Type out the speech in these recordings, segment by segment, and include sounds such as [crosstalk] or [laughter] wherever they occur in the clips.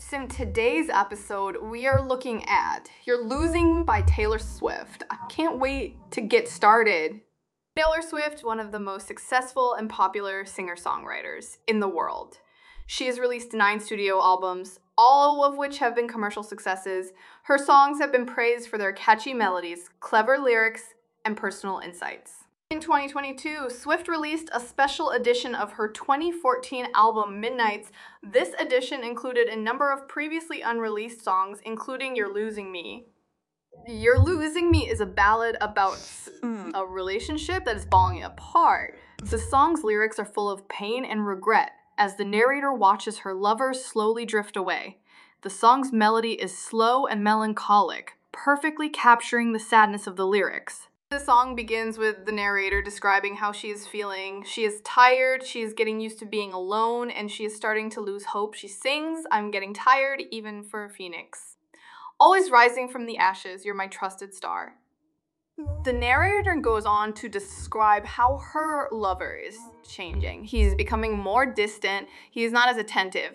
So in today's episode, we are looking at You're Losing by Taylor Swift. I can't wait to get started. Taylor Swift, one of the most successful and popular singer-songwriters in the world. She has released nine studio albums, all of which have been commercial successes. Her songs have been praised for their catchy melodies, clever lyrics, and personal insights. In 2022, Swift released a special edition of her 2014 album Midnights. This edition included a number of previously unreleased songs, including You're Losing Me. You're Losing Me is a ballad about hmm. a relationship that is falling apart. The song's lyrics are full of pain and regret as the narrator watches her lover slowly drift away. The song's melody is slow and melancholic, perfectly capturing the sadness of the lyrics. The song begins with the narrator describing how she is feeling. She is tired, she is getting used to being alone, and she is starting to lose hope. She sings, I'm getting tired, even for a phoenix. Always rising from the ashes, you're my trusted star. The narrator goes on to describe how her lover is changing. He's becoming more distant, he is not as attentive,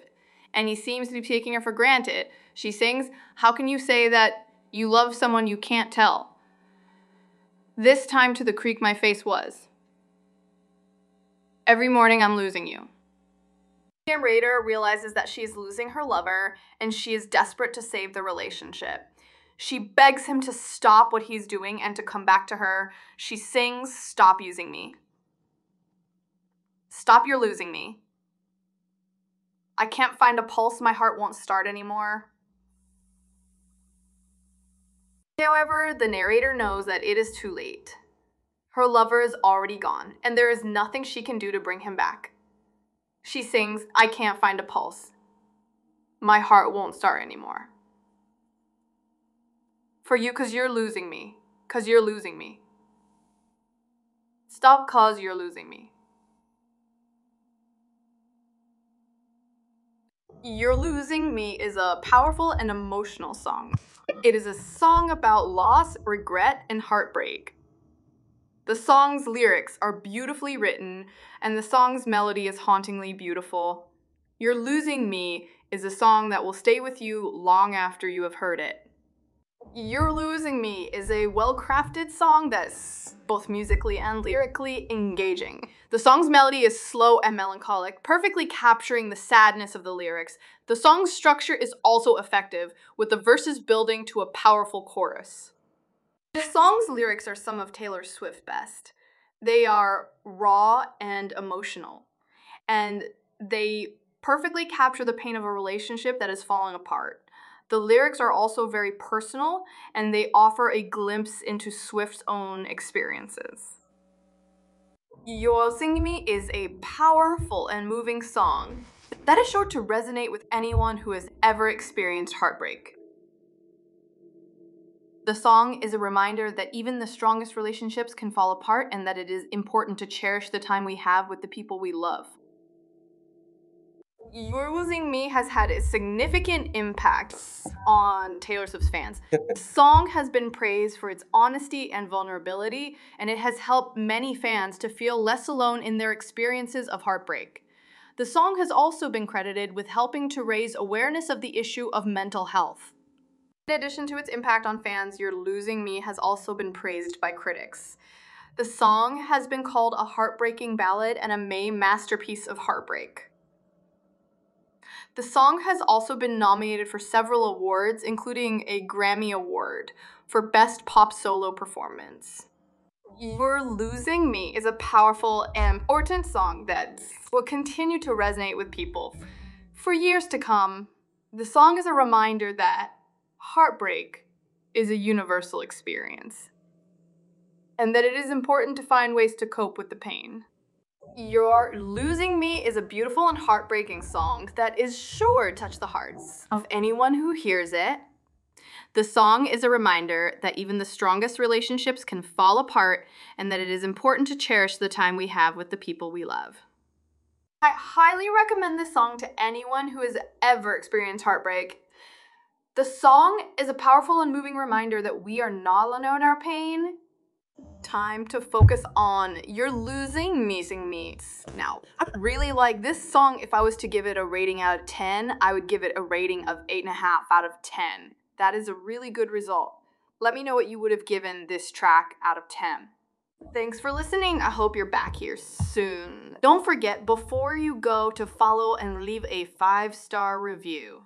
and he seems to be taking her for granted. She sings, How can you say that you love someone you can't tell? This time to the creek my face was. Every morning I'm losing you. The narrator realizes that she is losing her lover and she is desperate to save the relationship. She begs him to stop what he's doing and to come back to her. She sings, Stop using me. Stop, you're losing me. I can't find a pulse, my heart won't start anymore. However, the narrator knows that it is too late. Her lover is already gone, and there is nothing she can do to bring him back. She sings, I can't find a pulse. My heart won't start anymore. For you, cause you're losing me. Cause you're losing me. Stop, cause you're losing me. You're Losing Me is a powerful and emotional song. It is a song about loss, regret, and heartbreak. The song's lyrics are beautifully written, and the song's melody is hauntingly beautiful. You're Losing Me is a song that will stay with you long after you have heard it. You're Losing Me is a well crafted song that's both musically and lyrically engaging. The song's melody is slow and melancholic, perfectly capturing the sadness of the lyrics. The song's structure is also effective, with the verses building to a powerful chorus. The song's lyrics are some of Taylor Swift's best. They are raw and emotional, and they perfectly capture the pain of a relationship that is falling apart. The lyrics are also very personal and they offer a glimpse into Swift's own experiences. You're Singing Me is a powerful and moving song that is sure to resonate with anyone who has ever experienced heartbreak. The song is a reminder that even the strongest relationships can fall apart and that it is important to cherish the time we have with the people we love. You're Losing Me has had a significant impact on Taylor Swift's fans. [laughs] the song has been praised for its honesty and vulnerability, and it has helped many fans to feel less alone in their experiences of heartbreak. The song has also been credited with helping to raise awareness of the issue of mental health. In addition to its impact on fans, You're Losing Me has also been praised by critics. The song has been called a heartbreaking ballad and a May masterpiece of heartbreak. The song has also been nominated for several awards, including a Grammy Award for Best Pop Solo Performance. You're Losing Me is a powerful and important song that will continue to resonate with people for years to come. The song is a reminder that heartbreak is a universal experience and that it is important to find ways to cope with the pain. You're Losing Me is a beautiful and heartbreaking song that is sure to touch the hearts of oh. anyone who hears it. The song is a reminder that even the strongest relationships can fall apart and that it is important to cherish the time we have with the people we love. I highly recommend this song to anyone who has ever experienced heartbreak. The song is a powerful and moving reminder that we are not alone in our pain time to focus on you're losing missing meats now i really like this song if i was to give it a rating out of 10 i would give it a rating of 8.5 out of 10 that is a really good result let me know what you would have given this track out of 10 Thanks for listening. I hope you're back here soon. Don't forget, before you go, to follow and leave a five star review.